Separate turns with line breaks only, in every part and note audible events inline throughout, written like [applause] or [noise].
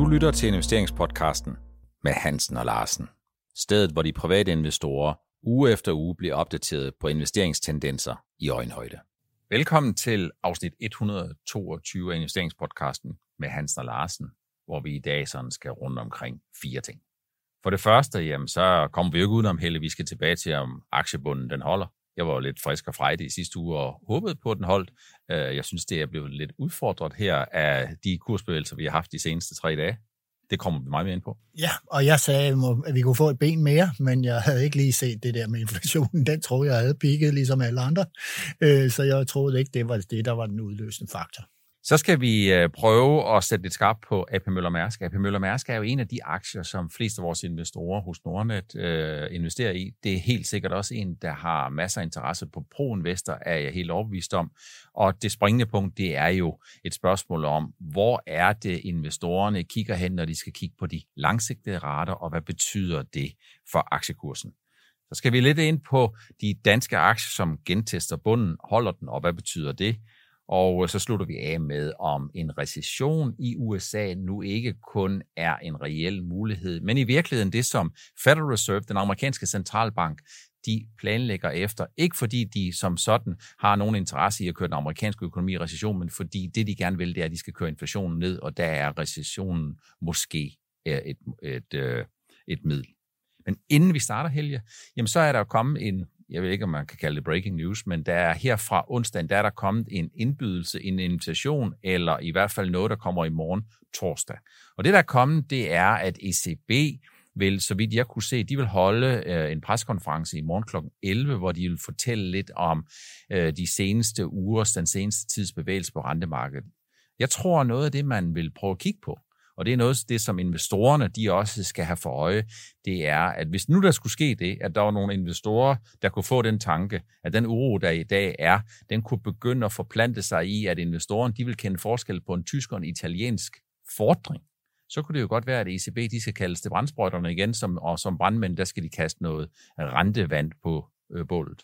Du lytter til investeringspodcasten med Hansen og Larsen. Stedet, hvor de private investorer uge efter uge bliver opdateret på investeringstendenser i øjenhøjde. Velkommen til afsnit 122 af investeringspodcasten med Hansen og Larsen, hvor vi i dag sådan skal rundt omkring fire ting. For det første, jamen, så kommer vi jo ikke udenom Helle, vi skal tilbage til, om aktiebunden den holder. Jeg var jo lidt frisk og frejdig i sidste uge og håbede på, at den holdt. Øh, jeg synes, det er blevet lidt udfordret her af de kursbevægelser, vi har haft de seneste tre dage. Det kommer vi meget mere ind på.
Ja, og jeg sagde, at vi kunne få et ben mere, men jeg havde ikke lige set det der med inflationen. Den troede jeg havde pigget, ligesom alle andre. Øh, så jeg troede ikke, det var det, der var den udløsende faktor.
Så skal vi øh, prøve at sætte lidt skarp på AP Møller Mærsk. AP Møller Mærsk er jo en af de aktier, som flest af vores investorer hos Nordnet øh, investerer i. Det er helt sikkert også en, der har masser af interesse på pro-investor, er jeg helt overbevist om. Og det springende punkt, det er jo et spørgsmål om, hvor er det investorerne kigger hen, når de skal kigge på de langsigtede rater, og hvad betyder det for aktiekursen? Så skal vi lidt ind på de danske aktier, som gentester bunden, holder den, og hvad betyder det? Og øh, så slutter vi af med, om en recession i USA nu ikke kun er en reel mulighed, men i virkeligheden det, som Federal Reserve, den amerikanske centralbank, de planlægger efter. Ikke fordi de som sådan har nogen interesse i at køre den amerikanske økonomi i recession, men fordi det, de gerne vil, det er, at de skal køre inflationen ned, og der er recessionen måske øh, et, et, et, et middel. Men inden vi starter, Helge, jamen så er der kommet en jeg ved ikke, om man kan kalde det breaking news, men der er her fra onsdag, der er der kommet en indbydelse, en invitation, eller i hvert fald noget, der kommer i morgen torsdag. Og det, der er kommet, det er, at ECB vil, så vidt jeg kunne se, de vil holde øh, en preskonference i morgen kl. 11, hvor de vil fortælle lidt om øh, de seneste ugers, den seneste tids bevægelse på rentemarkedet. Jeg tror, noget af det, man vil prøve at kigge på, og det er noget det, som investorerne de også skal have for øje, det er, at hvis nu der skulle ske det, at der var nogle investorer, der kunne få den tanke, at den uro, der i dag er, den kunne begynde at forplante sig i, at investorerne de vil kende forskel på en tysk og en italiensk fordring, så kunne det jo godt være, at ECB de skal kaldes til brandsprøjterne igen, som, og som brandmænd, der skal de kaste noget rentevand på øh, bålet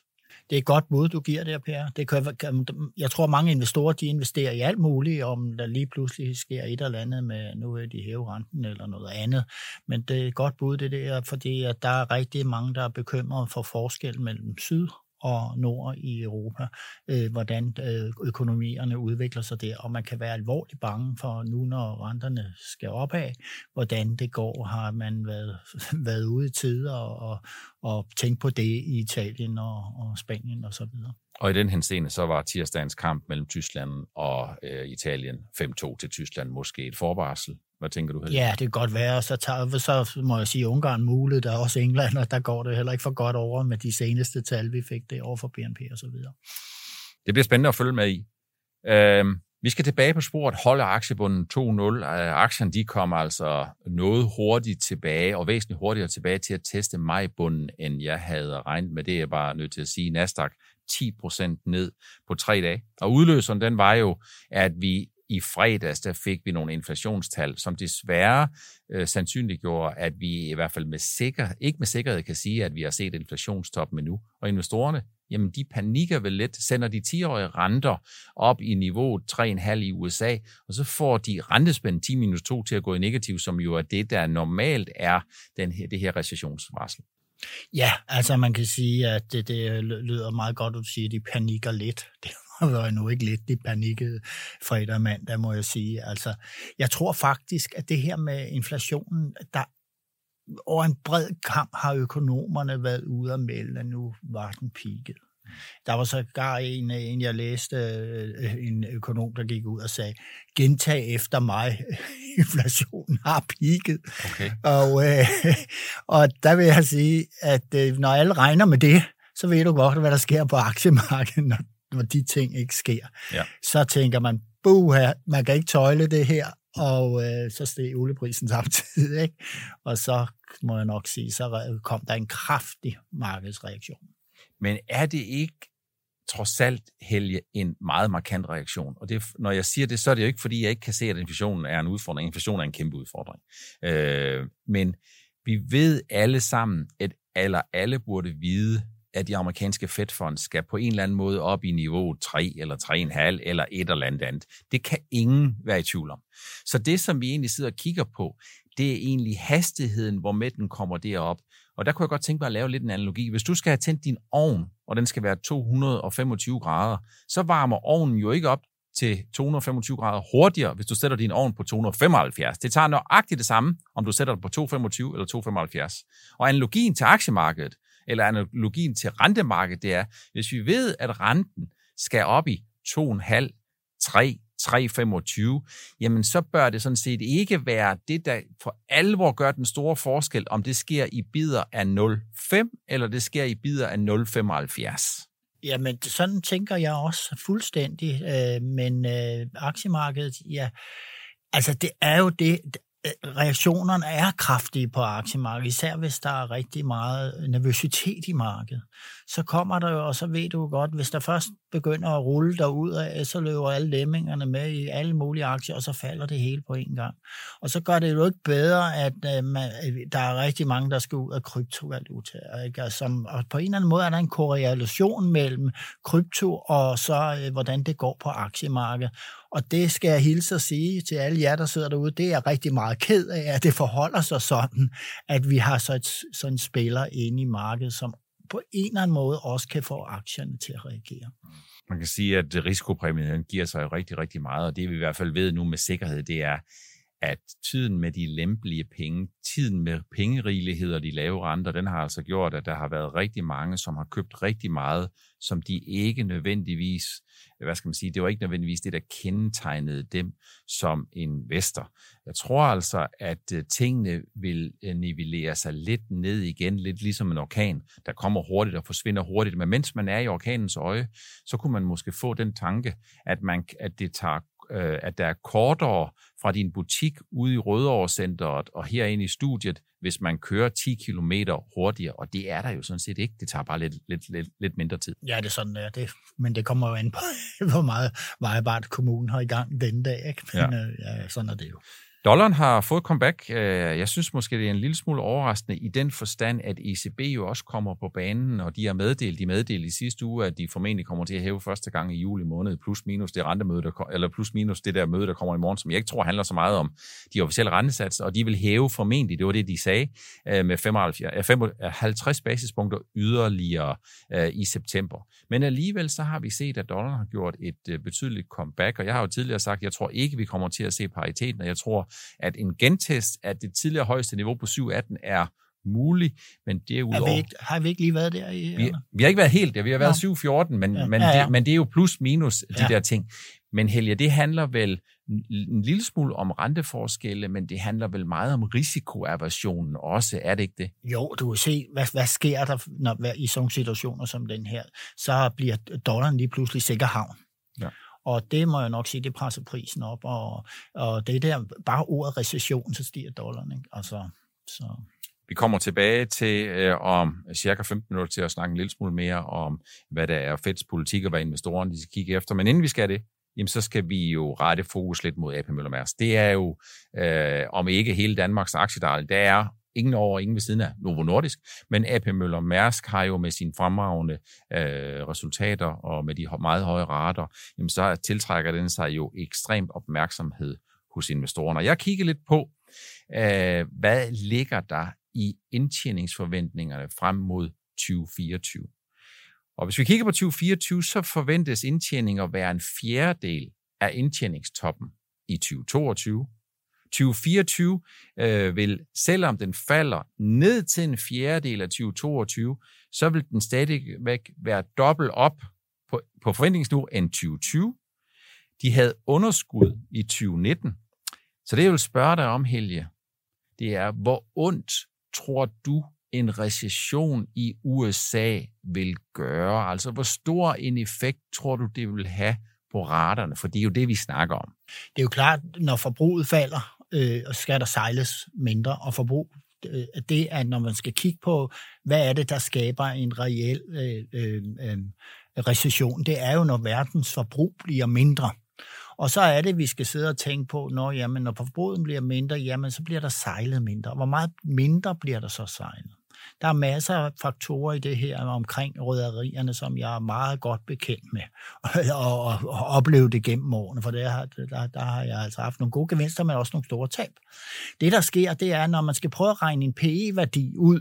det er et godt bud, du giver der, Per. Det kan, jeg tror, mange investorer de investerer i alt muligt, om der lige pludselig sker et eller andet med, nu er de hæve renten eller noget andet. Men det er et godt bud, det der, fordi at der er rigtig mange, der er bekymret for forskel mellem syd og nord i Europa, øh, hvordan øh, økonomierne udvikler sig der, og man kan være alvorligt bange for nu, når renterne skal opad, hvordan det går, har man været, [laughs] været ude i tider og, og tænkt på det i Italien og, og Spanien og så videre.
Og i den henseende, så var tirsdagens kamp mellem Tyskland og øh, Italien 5-2 til Tyskland måske et forvarsel. Hvad tænker du?
Heldig? Ja, det kan godt være. Så, tager, så må jeg sige, Ungarn muligt, der er også England, og der går det heller ikke for godt over med de seneste tal, vi fik det over for BNP og så videre.
Det bliver spændende at følge med i. Øhm, vi skal tilbage på sporet, holde aktiebunden 2.0. Aktierne de kommer altså noget hurtigt tilbage, og væsentligt hurtigere tilbage til at teste majbunden, end jeg havde regnet med. Det er jeg bare nødt til at sige. Nasdaq 10% ned på tre dage. Og udløseren den var jo, at vi i fredags, der fik vi nogle inflationstal, som desværre øh, sandsynliggjorde, at vi i hvert fald med sikker, ikke med sikkerhed kan sige, at vi har set inflationstoppen endnu. Og investorerne, jamen de panikker vel lidt, sender de 10-årige renter op i niveau 3,5 i USA, og så får de rentespænd 10 minus 2 til at gå i negativ, som jo er det, der normalt er den her, det her recessionsvarsel.
Ja, altså man kan sige, at det, det lyder meget godt, at du siger, at de panikker lidt. Det [laughs] var nu ikke lidt, de panikkede fredag og mandag, må jeg sige. Altså, jeg tror faktisk, at det her med inflationen, der over en bred kamp har økonomerne været ude at melde, at nu var den peaked. Der var så gar en, en, jeg læste, øh, en økonom, der gik ud og sagde, gentag efter mig, [laughs] inflationen har peaked. Okay. Og, øh, [laughs] og der vil jeg sige, at øh, når alle regner med det, så ved du godt, hvad der sker på aktiemarkedet, når, når de ting ikke sker. Ja. Så tænker man, buha, man kan ikke tøjle det her, og øh, så steg olieprisen [laughs] samtidig, ikke? Og så må jeg nok sige, så kom der en kraftig markedsreaktion.
Men er det ikke trods alt, Helge, en meget markant reaktion. Og det, når jeg siger det, så er det jo ikke, fordi jeg ikke kan se, at inflationen er en udfordring. Inflationen er en kæmpe udfordring. Øh, men vi ved alle sammen, at eller alle burde vide, at de amerikanske fed skal på en eller anden måde op i niveau 3 eller 3,5 eller et eller andet andet. Det kan ingen være i tvivl om. Så det, som vi egentlig sidder og kigger på, det er egentlig hastigheden, hvor med den kommer derop. Og der kunne jeg godt tænke mig at lave lidt en analogi. Hvis du skal have tændt din ovn, og den skal være 225 grader, så varmer ovnen jo ikke op til 225 grader hurtigere, hvis du sætter din ovn på 275. Det tager nøjagtigt det samme, om du sætter den på 225 eller 275. Og analogien til aktiemarkedet, eller analogien til rentemarkedet, det er, hvis vi ved, at renten skal op i 2,5, 3, 3,25, jamen så bør det sådan set ikke være det, der for alvor gør den store forskel, om det sker i bider af 0,5 eller det sker i bider af 0,75.
Jamen, sådan tænker jeg også fuldstændig, øh, men øh, aktiemarkedet, ja, altså det er jo det, reaktionerne er kraftige på aktiemarkedet, især hvis der er rigtig meget nervøsitet i markedet. Så kommer der jo, og så ved du godt, hvis der først begynder at rulle derud af, så løber alle lemmingerne med i alle mulige aktier, og så falder det hele på en gang. Og så gør det jo ikke bedre, at øh, man, der er rigtig mange, der skal ud af kryptovaluta. Ikke? Altså, som og på en eller anden måde er der en korrelation mellem krypto og så, øh, hvordan det går på aktiemarkedet. Og det skal jeg hilse at sige til alle jer, der sidder derude. Det er rigtig meget ked af, at det forholder sig sådan, at vi har så et, sådan en spiller inde i markedet, som på en eller anden måde også kan få aktierne til at reagere.
Man kan sige, at risikopræmien giver sig jo rigtig, rigtig meget, og det vi i hvert fald ved nu med sikkerhed, det er, at tiden med de lempelige penge, tiden med pengerigelighed og de lave renter, den har altså gjort, at der har været rigtig mange, som har købt rigtig meget, som de ikke nødvendigvis, hvad skal man sige, det var ikke nødvendigvis det, der kendetegnede dem som investor. Jeg tror altså, at øh, tingene vil øh, nivellere sig lidt ned igen, lidt ligesom en orkan, der kommer hurtigt og forsvinder hurtigt. Men mens man er i orkanens øje, så kunne man måske få den tanke, at, man, at det tager øh, at der er kortere fra din butik ude i Rødovre-centret og herinde i studiet, hvis man kører 10 km hurtigere, og det er der jo sådan set ikke. Det tager bare lidt, lidt, lidt, lidt mindre tid.
Ja, det er sådan, ja, det, men det kommer jo an på, [laughs] hvor meget vejbart kommunen har i gang den dag. Ikke? Men ja. Øh, ja, sådan er det jo.
Dollaren har fået comeback. Øh, jeg synes måske, det er en lille smule overraskende i den forstand, at ECB jo også kommer på banen, og de har meddelt, de meddelte i sidste uge, at de formentlig kommer til at hæve første gang i juli måned, plus minus det rentemøde, der, eller plus minus det der møde, der kommer i morgen, som jeg ikke tror handler så meget om de officielle rentesatser, og de vil hæve formentlig, det var det, de sagde, øh, med 75, 50 øh, basispunkter yderligere i september. Men alligevel så har vi set, at dollaren har gjort et betydeligt comeback, og jeg har jo tidligere sagt, at jeg tror ikke, vi kommer til at se pariteten, og jeg tror, at en gentest af det tidligere højeste niveau på 718 er mulig, men det er
vi ikke, har vi ikke lige været der? I,
vi, vi har ikke været helt der, vi har været 714, men, ja. Men, ja, ja. Det, men det er jo plus minus de ja. der ting. Men Helge, det handler vel en lille smule om renteforskelle, men det handler vel meget om risikoaversionen også, er det ikke det?
Jo, du kan se, hvad, hvad sker der når, i sådan situationer som den her. Så bliver dollaren lige pludselig sikker havn. Ja. Og det må jeg nok sige, det presser prisen op. Og, og det er der, bare ordet recession, så stiger dollaren. Ikke? Altså, så.
Vi kommer tilbage til øh, om cirka 15 minutter til at snakke en lille smule mere om, hvad der er Feds politik og hvad investorerne de skal kigge efter. Men inden vi skal det, jamen så skal vi jo rette fokus lidt mod AP Møller Mærsk. Det er jo, øh, om ikke hele Danmarks aktiedal, det er ingen over, ingen ved siden af Novo Nordisk, men AP Møller Mærsk har jo med sine fremragende øh, resultater og med de meget høje rater, jamen så tiltrækker den sig jo ekstremt opmærksomhed hos investorerne. jeg kigger lidt på, øh, hvad ligger der i indtjeningsforventningerne frem mod 2024. Og hvis vi kigger på 2024, så forventes indtjening at være en fjerdedel af indtjeningstoppen i 2022, 2024 øh, vil, selvom den falder ned til en fjerdedel af 2022, så vil den stadigvæk være dobbelt op på, på forventningsniveau end 2020. De havde underskud i 2019. Så det, jeg vil spørge dig om, Helge, det er, hvor ondt tror du, en recession i USA vil gøre? Altså, hvor stor en effekt tror du, det vil have på raterne? For det er jo det, vi snakker om.
Det er jo klart, når forbruget falder, øh, skal der sejles mindre, og forbrug øh, det er, når man skal kigge på, hvad er det, der skaber en reel øh, øh, øh, recession, det er jo, når verdens forbrug bliver mindre. Og så er det, vi skal sidde og tænke på, når, jamen, når forbruget bliver mindre, jamen, så bliver der sejlet mindre. Hvor meget mindre bliver der så sejlet? Der er masser af faktorer i det her omkring rødderierne, som jeg er meget godt bekendt med, [laughs] og, og, og oplevet det gennem årene, for der, der, der har jeg altså haft nogle gode gevinster, men også nogle store tab. Det, der sker, det er, når man skal prøve at regne en PE-værdi ud,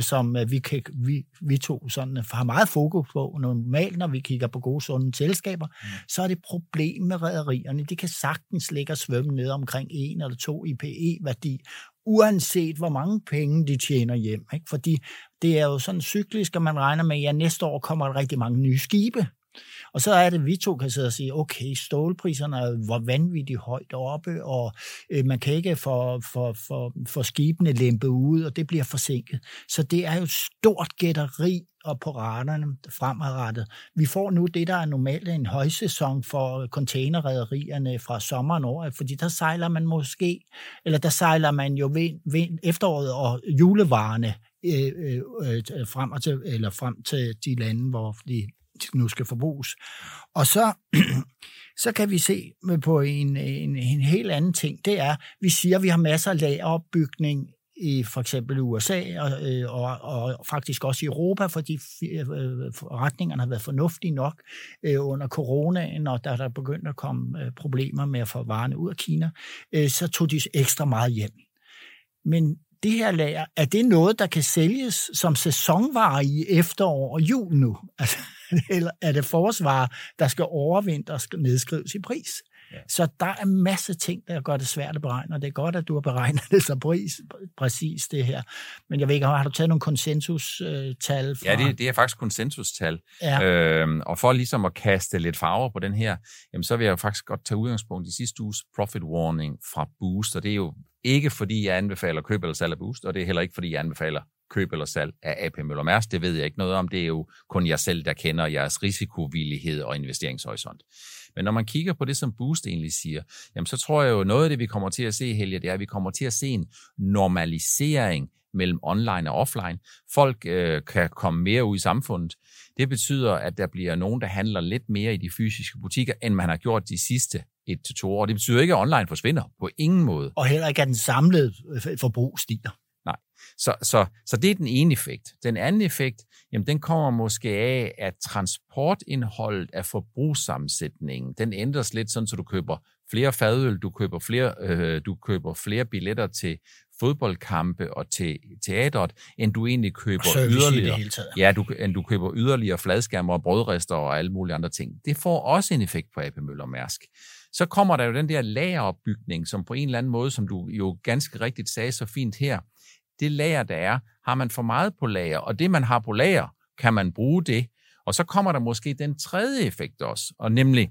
som øh, vi, kan, vi, vi to sådan, øh, har meget fokus på. Normalt, når vi kigger på gode, sunde selskaber, mm. så er det problem med rædderierne. De kan sagtens ligge og svømme ned omkring en eller to i PE-værdi, uanset hvor mange penge de tjener hjem. Ikke? Fordi det er jo sådan cyklisk, at man regner med, at ja, næste år kommer der rigtig mange nye skibe. Og så er det, at vi to kan sidde og sige, okay, stålpriserne er hvor vanvittigt højt oppe, og øh, man kan ikke få for, for, for skibene lempe ud, og det bliver forsinket. Så det er jo et stort gætteri og på raterne fremadrettet. Vi får nu det, der er normalt en højsæson for containerrederierne fra sommeren over, fordi der sejler man måske, eller der sejler man jo vind, vind, efteråret og julevarerne øh, øh, øh frem, frem, til, eller frem til de lande, hvor de nu skal forbruges. Og så, [clears throat] så kan vi se på en, en, en helt anden ting. Det er, vi siger, at vi har masser af lageropbygning i for eksempel USA og, øh, og, og faktisk også i Europa, fordi øh, retningerne har været fornuftige nok øh, under coronaen, og da der begyndte at komme problemer med at få varerne ud af Kina, så tog de ekstra meget hjem. Men det her lager, er det noget, der kan sælges som sæsonvare i efterår og jul nu? [laughs] Altså, eller er det forsvarer, der skal overvinde og nedskrives i pris? Ja. Så der er masse ting, der gør det svært at beregne, og det er godt, at du har beregnet det så pris, præcis det her. Men jeg ved ikke, har du taget nogle konsensustal?
Fra... Ja, det, det er faktisk konsensustal. Ja. Øhm, og for ligesom at kaste lidt farver på den her, jamen, så vil jeg faktisk godt tage udgangspunkt i sidste uges profit warning fra Boost, og det er jo ikke fordi jeg anbefaler køb eller salg af Boost, og det er heller ikke fordi jeg anbefaler køb eller salg af AP Møller Mærsk. Det ved jeg ikke noget om. Det er jo kun jeg selv, der kender jeres risikovillighed og investeringshorisont. Men når man kigger på det, som Boost egentlig siger, jamen så tror jeg jo, noget af det, vi kommer til at se, Helge, det er, at vi kommer til at se en normalisering mellem online og offline. Folk øh, kan komme mere ud i samfundet. Det betyder, at der bliver nogen, der handler lidt mere i de fysiske butikker, end man har gjort de sidste et til to år. Det betyder ikke, at online forsvinder på ingen måde.
Og heller ikke, at den samlede forbrug stiger.
Nej. Så, så, så det er den ene effekt. Den anden effekt, jamen den kommer måske af, at transportindholdet af forbrugssammensætningen, den ændres lidt sådan, så du køber flere fadøl, du køber flere, øh, du køber flere billetter til fodboldkampe og til teateret, end du egentlig køber yderligere. Ja, du, end du køber yderligere fladskærmer og brødrester og alle mulige andre ting. Det får også en effekt på AP Møller Mærsk. Så kommer der jo den der lageropbygning, som på en eller anden måde, som du jo ganske rigtigt sagde så fint her, det lager, der er, har man for meget på lager, og det, man har på lager, kan man bruge det. Og så kommer der måske den tredje effekt også, og nemlig,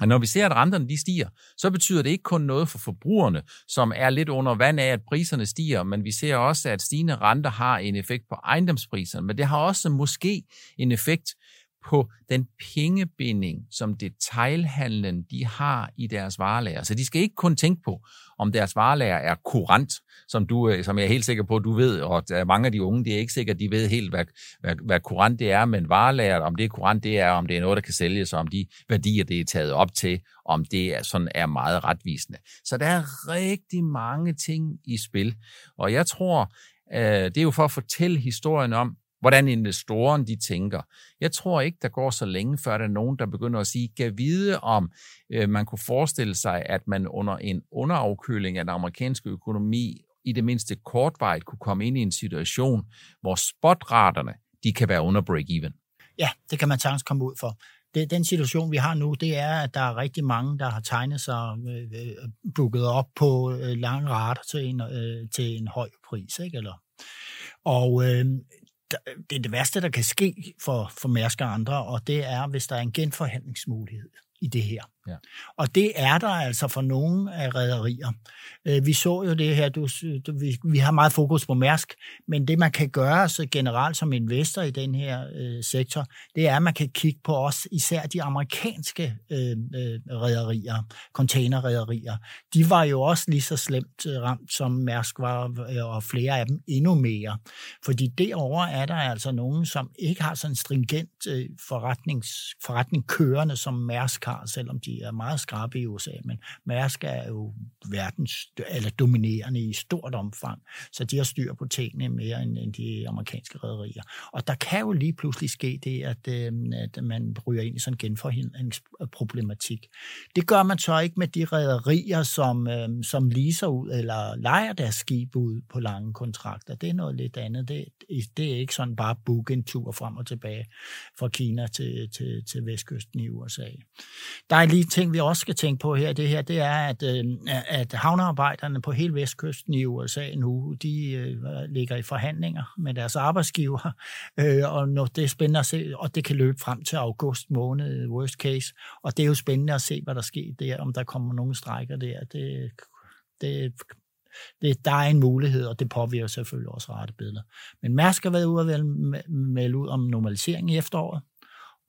at når vi ser, at renterne de stiger, så betyder det ikke kun noget for forbrugerne, som er lidt under vand af, at priserne stiger, men vi ser også, at stigende renter har en effekt på ejendomspriserne, men det har også måske en effekt på den pengebinding, som detailhandlen de har i deres varelager. Så de skal ikke kun tænke på, om deres varelager er kurant, som, du, øh, som jeg er helt sikker på, at du ved, og mange af de unge, det er ikke sikkert, de ved helt, hvad, hvad, hvad kurant det er, men varelager, om det er kurant, det er, om det er noget, der kan sælges, og om de værdier, det er taget op til, om det er, sådan er meget retvisende. Så der er rigtig mange ting i spil, og jeg tror, øh, det er jo for at fortælle historien om, hvordan investoren de tænker. Jeg tror ikke, der går så længe, før der er nogen, der begynder at sige, kan vide om øh, man kunne forestille sig, at man under en underafkøling af den amerikanske økonomi i det mindste kortvarigt kunne komme ind i en situation, hvor spotraterne de kan være under break-even.
Ja, det kan man sagtens komme ud for. Det, den situation, vi har nu, det er, at der er rigtig mange, der har tegnet sig øh, øh booket op på øh, lange rater til en, øh, til en høj pris. Ikke? Eller, og øh, det er det værste, der kan ske for, for Mærsk og andre, og det er, hvis der er en genforhandlingsmulighed i det her. Ja. Og det er der altså for nogle af rædderier. Øh, vi så jo det her, du, du, vi, vi har meget fokus på Mærsk, men det man kan gøre så generelt som investor i den her øh, sektor, det er, at man kan kigge på os, især de amerikanske øh, øh rædderier, containerrædderier. De var jo også lige så slemt øh, ramt, som Mærsk var, og flere af dem endnu mere. Fordi derovre er der altså nogen, som ikke har sådan en stringent øh, forretnings, forretning kørende, som Mærsk har, selvom de de er meget skrappe i USA, men Mærsk er jo verdens, eller dominerende i stort omfang, så de har styr på tingene mere end, end de amerikanske rædderier. Og der kan jo lige pludselig ske det, at, øh, at man ryger ind i sådan en genforhindringsproblematik. Det gør man så ikke med de rædderier, som, øh, som leaser ud eller leger deres skib ud på lange kontrakter. Det er noget lidt andet. Det, det er ikke sådan bare book en tur frem og tilbage fra Kina til, til, til vestkysten i USA. Der er lige ting, vi også skal tænke på her. Det her, det er, at, øh, at havnearbejderne på hele vestkysten i USA nu, de øh, ligger i forhandlinger med deres arbejdsgiver, øh, og når det er spændende at se, og det kan løbe frem til august måned, worst case, og det er jo spændende at se, hvad der sker der, om der kommer nogle strækker der. Det, det det, der er en mulighed, og det påvirker selvfølgelig også retebilleder. Men Mærsk har været ude at melde ud om normalisering i efteråret,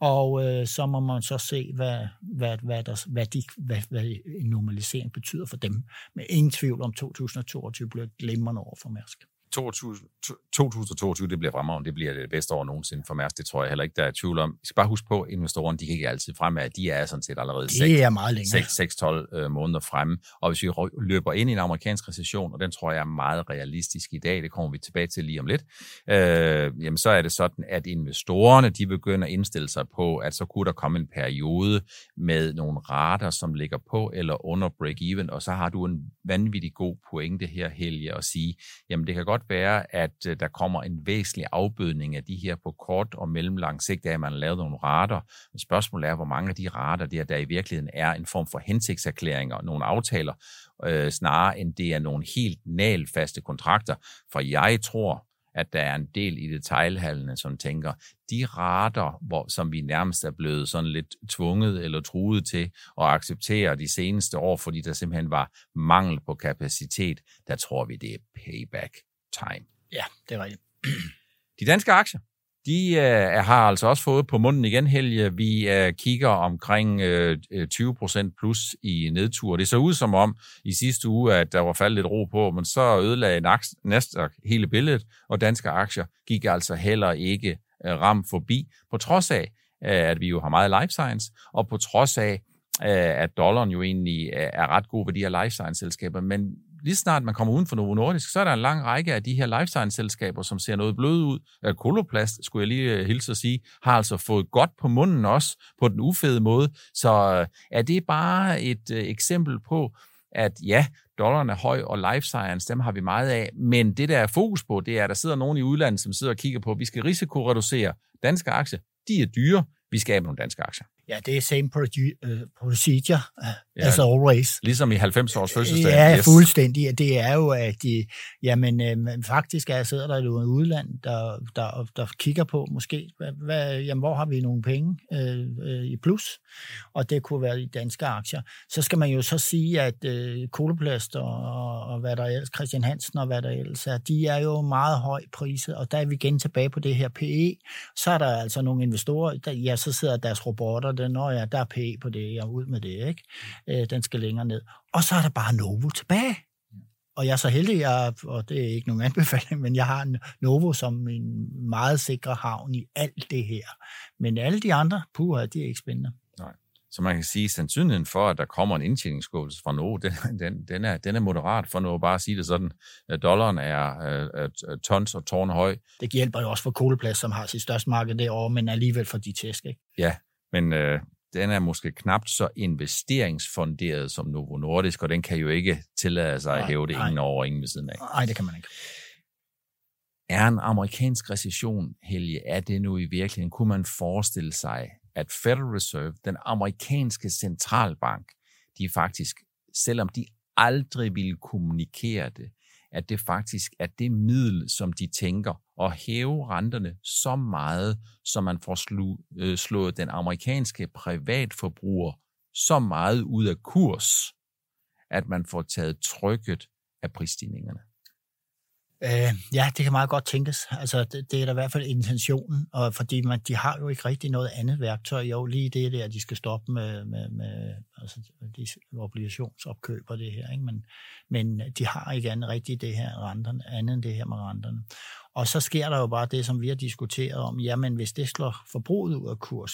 og øh, så må man så se, hvad, hvad, hvad, der, hvad, de, hvad, hvad en normalisering betyder for dem. Men ingen tvivl om 2022 bliver glimrende over for Mærsk.
2022, det bliver fremragende. Det bliver det bedste år nogensinde for Mærsk. Det tror jeg heller ikke, der er tvivl om. Vi skal bare huske på, at investorerne, de kan ikke altid fremad. De er sådan set allerede 6-12 øh, måneder fremme. Og hvis vi løber ind i en amerikansk recession, og den tror jeg er meget realistisk i dag, det kommer vi tilbage til lige om lidt, øh, jamen så er det sådan, at investorerne, de begynder at indstille sig på, at så kunne der komme en periode med nogle rater, som ligger på eller under break-even, og så har du en vanvittig god pointe her, Helge, at sige, jamen det kan godt være, at øh, der kommer en væsentlig afbødning af de her på kort og mellemlang sigt, af at man har lavet nogle rater. Men spørgsmålet er, hvor mange af de rater, der, der i virkeligheden er en form for hensigtserklæringer, nogle aftaler, øh, snarere end det er nogle helt nalfaste kontrakter. For jeg tror, at der er en del i detaljhandlene, som tænker, de rater, hvor, som vi nærmest er blevet sådan lidt tvunget eller truet til at acceptere de seneste år, fordi der simpelthen var mangel på kapacitet, der tror vi, det er payback time.
Ja, det er rigtigt. [clears throat]
De danske aktier, de uh, har altså også fået på munden igen, Helge. Vi uh, kigger omkring uh, 20 plus i nedtur. Det så ud som om i sidste uge, at der var faldet lidt ro på, men så ødelagde Nasdaq hele billedet, og danske aktier gik altså heller ikke uh, ram forbi, på trods af, uh, at vi jo har meget life science, og på trods af, at dollaren jo egentlig er ret god ved de her life science-selskaber, men lige snart man kommer uden for Novo Nordisk, så er der en lang række af de her life science-selskaber, som ser noget blødt ud. Øh, Koloplast, skulle jeg lige øh, hilse at sige, har altså fået godt på munden også, på den ufede måde. Så øh, er det bare et eksempel på, at ja, dollaren er høj, og life science, dem har vi meget af, men det, der er fokus på, det er, at der sidder nogen i udlandet, som sidder og kigger på, at vi skal risikoreducere danske aktier. De er dyre, vi skal have nogle danske aktier.
Ja, det er same øh, procedure uh, ja, as always.
Ligesom i 90 års fødselsdag.
Ja, yes. fuldstændig. Det er jo, at de, jamen, øh, faktisk er, sidder der jo en udland, der, der, der kigger på måske, hvad, hvad, jamen, hvor har vi nogle penge øh, øh, i plus, og det kunne være i danske aktier. Så skal man jo så sige, at øh, Koloplast og, og hvad der ellers, Christian Hansen og hvad der ellers er, de er jo meget høj priset, og der er vi igen tilbage på det her PE. Så er der altså nogle investorer, der, ja, så sidder deres robotter det, når ja, der er PE på det, jeg er ud med det, ikke? Øh, den skal længere ned. Og så er der bare Novo tilbage. Og jeg er så heldig, jeg, og det er ikke nogen anbefaling, men jeg har en Novo som en meget sikre havn i alt det her. Men alle de andre, puha, de er ikke spændende. Nej.
Så man kan sige, at sandsynligheden for, at der kommer en indtjeningsskubbelse fra Novo, den, den, den, er, den er moderat for Novo. Bare at sige det sådan, dollaren er uh, tons og tårne høj.
Det hjælper jo også for Koleplads, som har sit største marked derovre, men alligevel for de tæsk, ikke?
Ja, men øh, den er måske knap så investeringsfunderet som Novo Nordisk, og den kan jo ikke tillade sig at hæve det ingen over ingen ved siden af.
Nej, det kan man ikke.
Er en amerikansk recession, Helge, er det nu i virkeligheden? Kunne man forestille sig, at Federal Reserve, den amerikanske centralbank, de faktisk, selvom de aldrig ville kommunikere det, at det faktisk er det middel, som de tænker at hæve renterne så meget, så man får slu, øh, slået den amerikanske privatforbruger så meget ud af kurs, at man får taget trykket af prisstigningerne.
Øh, ja, det kan meget godt tænkes. Altså, det, det er da i hvert fald intentionen, og fordi man, de har jo ikke rigtig noget andet værktøj. Jo, lige det der, de skal stoppe med, med, med altså, de obligationsopkøb og det her. Ikke? Men, men de har ikke andet rigtigt det her renterne, andet end det her med renterne. Og så sker der jo bare det, som vi har diskuteret om, jamen hvis det slår forbruget ud af kurs,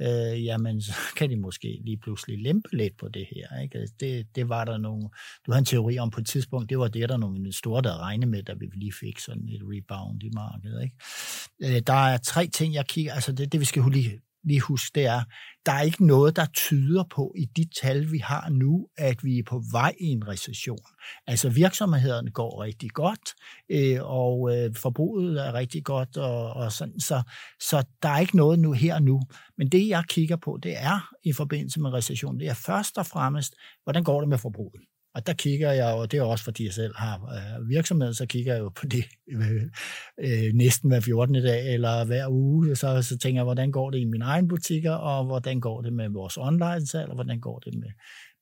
øh, jamen så [laughs] kan de måske lige pludselig lempe lidt på det her. Ikke? Altså, det, det var der nogle, du havde en teori om på et tidspunkt, det var det, der nogle store, der regnede med, da vi lige fik sådan et rebound i markedet. Ikke? Øh, der er tre ting, jeg kigger, altså det, det vi skal lige lige huske, det er, der er ikke noget, der tyder på i de tal, vi har nu, at vi er på vej i en recession. Altså virksomhederne går rigtig godt, øh, og øh, forbruget er rigtig godt, og, og sådan, så, så der er ikke noget nu her nu. Men det, jeg kigger på, det er i forbindelse med recession, det er først og fremmest, hvordan går det med forbruget? Og der kigger jeg, og det er også fordi jeg selv har øh, virksomhed, så kigger jeg jo på det [laughs] øh, næsten hver 14. dag eller hver uge. Så, så tænker jeg, hvordan går det i mine egne butikker, og hvordan går det med vores online-salg, og hvordan går det med,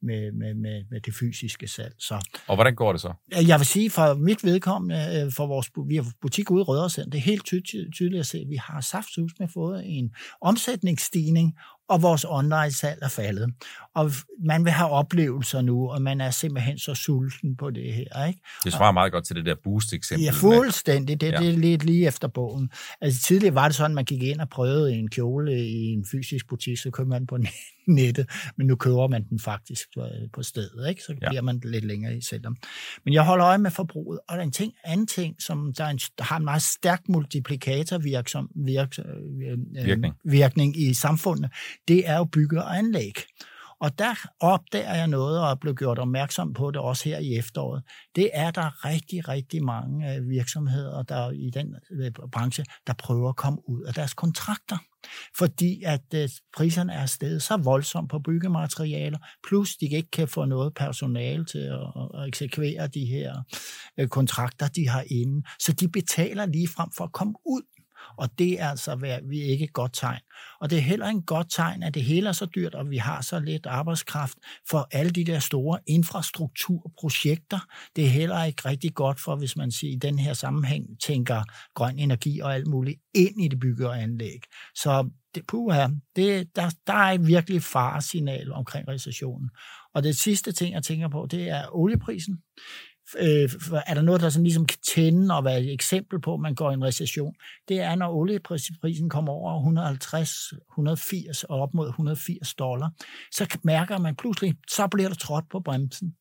med, med, med, med det fysiske salg. Så,
og hvordan går det så?
Jeg vil sige, for mit vedkommende, øh, for vores, vi har butik ude i Rødersand, det er helt tydeligt at se, at vi har saftsus med fået en omsætningsstigning, og vores online-salg er faldet. Og man vil have oplevelser nu, og man er simpelthen så sulten på det her. Ikke?
Det svarer meget godt til det der boost-eksempel.
Ja, fuldstændig. Det, ja. det er lidt lige efter bogen. Altså tidligere var det sådan, at man gik ind og prøvede en kjole i en fysisk butik, så købte man på nettet, men nu køber man den faktisk øh, på stedet, ikke? så ja. bliver man lidt længere i selvom. Men jeg holder øje med forbruget, og der er en ting, anden ting, som der, er en, der har en meget stærk multiplikatorvirkning virk, øh, virkning. virkning i samfundet, det er jo bygge og anlæg. Og der opdager jeg noget, og er blevet gjort opmærksom på det også her i efteråret. Det er der rigtig, rigtig mange øh, virksomheder der i den øh, branche, der prøver at komme ud af deres kontrakter. Fordi at øh, priserne er steget så voldsomt på byggematerialer, plus de ikke kan få noget personale til at, at eksekvere de her kontrakter, de har inde. Så de betaler lige frem for at komme ud og det er altså vi ikke et godt tegn. Og det er heller ikke et godt tegn, at det hele er så dyrt, og vi har så lidt arbejdskraft for alle de der store infrastrukturprojekter. Det er heller ikke rigtig godt for, hvis man siger, i den her sammenhæng tænker grøn energi og alt muligt ind i det bygge og anlæg. Så det, puha, det, der, der er virkelig faresignal omkring recessionen. Og det sidste ting, jeg tænker på, det er olieprisen øh, er der noget, der sådan ligesom kan tænde og være et eksempel på, at man går i en recession, det er, når olieprisen kommer over 150, 180 og op mod 180 dollar, så mærker man pludselig, så bliver der trådt på bremsen.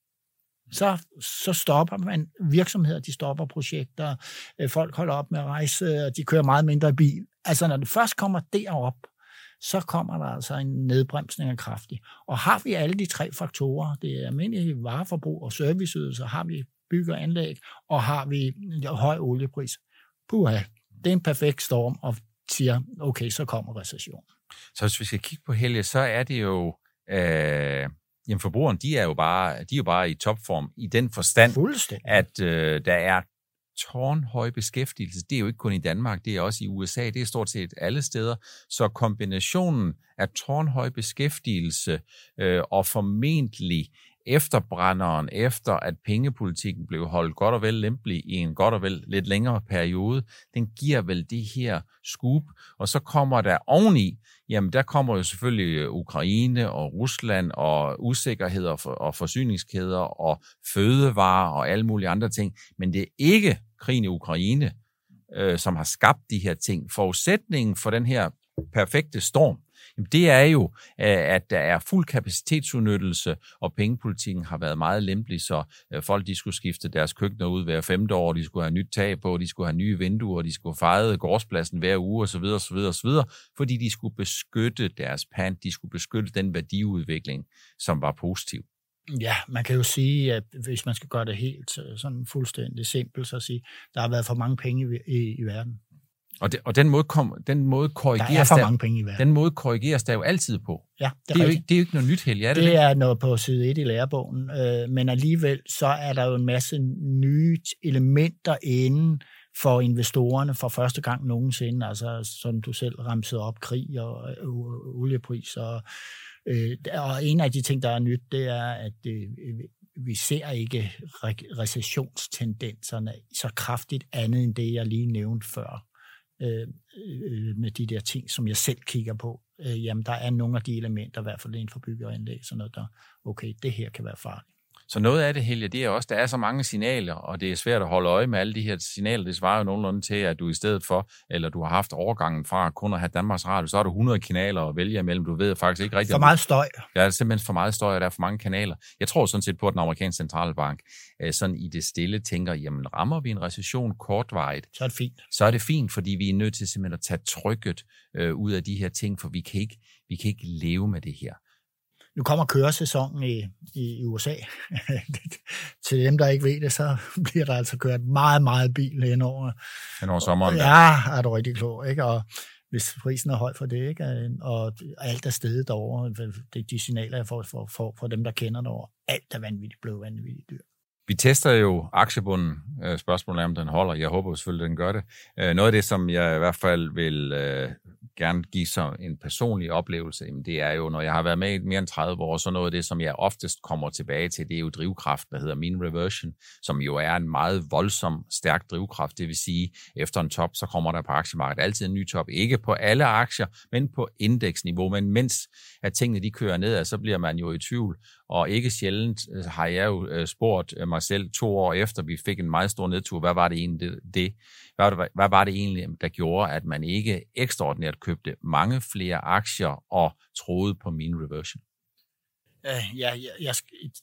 Så, så stopper man virksomheder, de stopper projekter, øh, folk holder op med at rejse, og de kører meget mindre bil. Altså når det først kommer derop, så kommer der altså en nedbremsning af kraftig. Og har vi alle de tre faktorer, det er almindelige vareforbrug og serviceydelser, har vi bygger anlæg, og har vi høj oliepris. Puha, det er en perfekt storm, og siger, okay, så kommer recession.
Så hvis vi skal kigge på Helge, så er det jo, øh, jamen forbrugeren, de er jo bare, de er jo bare i topform i den forstand, at øh, der er tårnhøj beskæftigelse. Det er jo ikke kun i Danmark, det er også i USA, det er stort set alle steder. Så kombinationen af tårnhøj beskæftigelse øh, og formentlig efterbrænderen, efter at pengepolitikken blev holdt godt og vel lempelig i en godt og vel lidt længere periode, den giver vel det her scoop, og så kommer der oveni, jamen der kommer jo selvfølgelig Ukraine og Rusland og usikkerheder og forsyningskæder og fødevarer og alle mulige andre ting, men det er ikke krigen i Ukraine, øh, som har skabt de her ting. Forudsætningen for den her perfekte storm, Jamen, det er jo, øh, at der er fuld kapacitetsudnyttelse, og pengepolitikken har været meget lempelig, så øh, folk de skulle skifte deres køkkener ud hver femte år, de skulle have nyt tag på, de skulle have nye vinduer, de skulle fejre gårdspladsen hver uge osv., osv., osv., fordi de skulle beskytte deres pant, de skulle beskytte den værdiudvikling, som var positiv.
Ja, man kan jo sige, at hvis man skal gøre det helt øh, sådan fuldstændig simpelt, så at sige, der har været for mange penge i, i, i verden.
Og, det, og den måde, kom, den måde korrigeres der,
er for mange penge i verden.
Den måde korrigeres der jo altid på.
Ja,
det er, det er, jo, ikke, det er jo ikke noget nyt, Helge, er det
det? Det er noget på side 1 i lærebogen, øh, men alligevel så er der jo en masse nye elementer inden for investorerne for første gang nogensinde, altså som du selv ramsede op, krig og øh, oliepris. Og, øh, og en af de ting, der er nyt, det er, at øh, vi ser ikke recessionstendenserne så kraftigt andet end det, jeg lige nævnte før Øh, øh, med de der ting, som jeg selv kigger på, øh, jamen der er nogle af de elementer, i hvert fald inden for bygge og anlæg, sådan noget, der, okay, det her kan være farligt.
Så noget af det, Helge, det er også, der er så mange signaler, og det er svært at holde øje med alle de her signaler. Det svarer jo nogenlunde til, at du i stedet for, eller du har haft overgangen fra kun at have Danmarks Radio, så har du 100 kanaler at vælge imellem. Du ved faktisk ikke rigtigt...
For meget støj.
Det er simpelthen for meget støj, og der er for mange kanaler. Jeg tror sådan set på, at den amerikanske centralbank øh, sådan i det stille tænker, jamen rammer vi en recession kortvarigt,
så er det fint.
Så er det fint, fordi vi er nødt til simpelthen at tage trykket øh, ud af de her ting, for vi kan ikke, vi kan ikke leve med det her.
Nu kommer køresæsonen i, i USA. [laughs] Til dem, der ikke ved det, så [laughs] bliver der altså kørt meget, meget bil hen over,
hen over sommeren.
Ja, er du rigtig klog. Ikke? Og hvis prisen er høj for det, ikke? og alt er stedet derovre, det de signaler, jeg får for, for, for dem, der kender det over, alt er vanvittigt blevet vanvittigt dyrt.
Vi tester jo aktiebunden. Øh, spørgsmålet er, om den holder. Jeg håber selvfølgelig, den gør det. Øh, noget af det, som jeg i hvert fald vil øh, gerne give som en personlig oplevelse, det er jo, når jeg har været med i mere end 30 år, så noget af det, som jeg oftest kommer tilbage til, det er jo drivkraft, der hedder mean reversion, som jo er en meget voldsom, stærk drivkraft. Det vil sige, efter en top, så kommer der på aktiemarkedet altid en ny top. Ikke på alle aktier, men på indeksniveau. Men mens at tingene de kører ned, så bliver man jo i tvivl. Og ikke sjældent øh, har jeg jo øh, spurgt øh, mig selv to år efter, vi fik en meget stor nedtur, hvad var det egentlig, det, det hvad, hvad var det egentlig, der gjorde, at man ikke ekstraordinært købte mange flere aktier og troede på min reversion?
Ja, ja, ja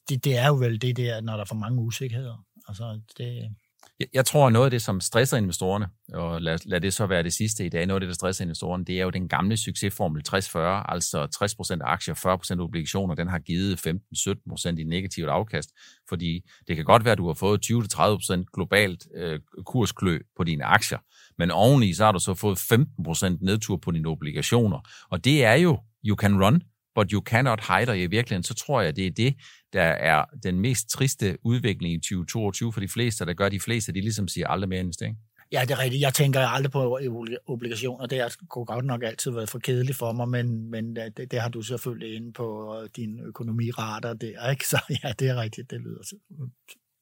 det, det er jo vel det der, når der er for mange usikkerheder. Altså, det,
jeg, jeg tror, noget af det, som stresser investorerne, og lad, lad det så være det sidste i dag, noget af det, der stresser investorerne, det er jo den gamle succesformel 60-40, altså 60% aktier, 40% obligationer, den har givet 15-17% i negativt afkast, fordi det kan godt være, at du har fået 20-30% globalt øh, kursklø på dine aktier, men oveni så har du så fået 15% nedtur på dine obligationer, og det er jo you can run, but you cannot hide, og i virkeligheden, så tror jeg, det er det, der er den mest triste udvikling i 2022 for de fleste, der gør de fleste, de ligesom siger aldrig mere investering.
Ja, det er rigtigt. Jeg tænker aldrig på obligationer. Det har godt nok altid været for kedeligt for mig, men, men det, det har du selvfølgelig inde på din økonomirater der, [laughs] ikke? Så ja, det er rigtigt. Det lyder,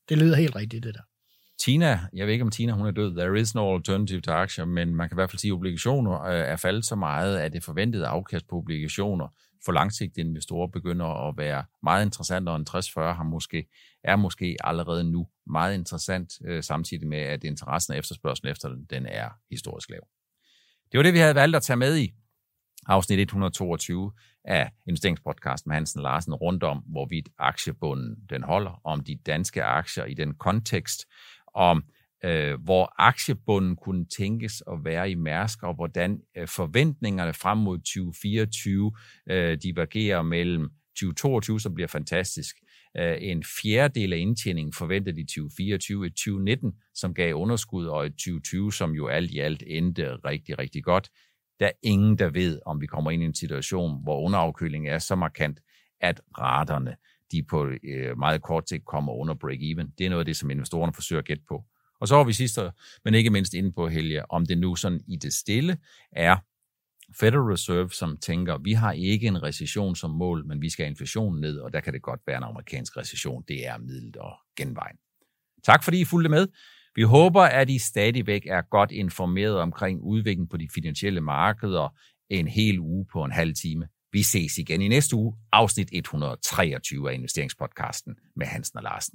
det lyder helt rigtigt, det der.
Tina, jeg ved ikke om Tina hun er død, there is no alternative to aktier, men man kan i hvert fald sige, at obligationer øh, er faldet så meget, at det forventede afkast på obligationer for langsigtede investorer begynder at være meget interessant, og en 60-40 har måske, er måske allerede nu meget interessant, øh, samtidig med, at interessen og efterspørgselen efter den, den er historisk lav. Det var det, vi havde valgt at tage med i afsnit 122 af investeringspodcasten med Hansen Larsen rundt om, hvorvidt aktiebunden den holder, om de danske aktier i den kontekst, om øh, hvor aktiebunden kunne tænkes at være i Mærsk, og hvordan øh, forventningerne frem mod 2024 øh, divergerer mellem 2022, som bliver fantastisk, øh, en fjerdedel af indtjeningen forventet i 2024, et 2019, som gav underskud, og et 2020, som jo alt i alt endte rigtig, rigtig godt. Der er ingen, der ved, om vi kommer ind i en situation, hvor underafkølingen er så markant, at raterne de på øh, meget kort tid kommer under break-even. Det er noget af det, som investorerne forsøger at gætte på. Og så var vi sidst, men ikke mindst inde på Helge, om det nu sådan i det stille er Federal Reserve, som tænker, vi har ikke en recession som mål, men vi skal have inflationen ned, og der kan det godt være en amerikansk recession. Det er middelt og genvejen. Tak fordi I fulgte med. Vi håber, at I stadigvæk er godt informeret omkring udviklingen på de finansielle markeder en hel uge på en halv time. Vi ses igen i næste uge, afsnit 123 af investeringspodcasten med Hansen og Larsen.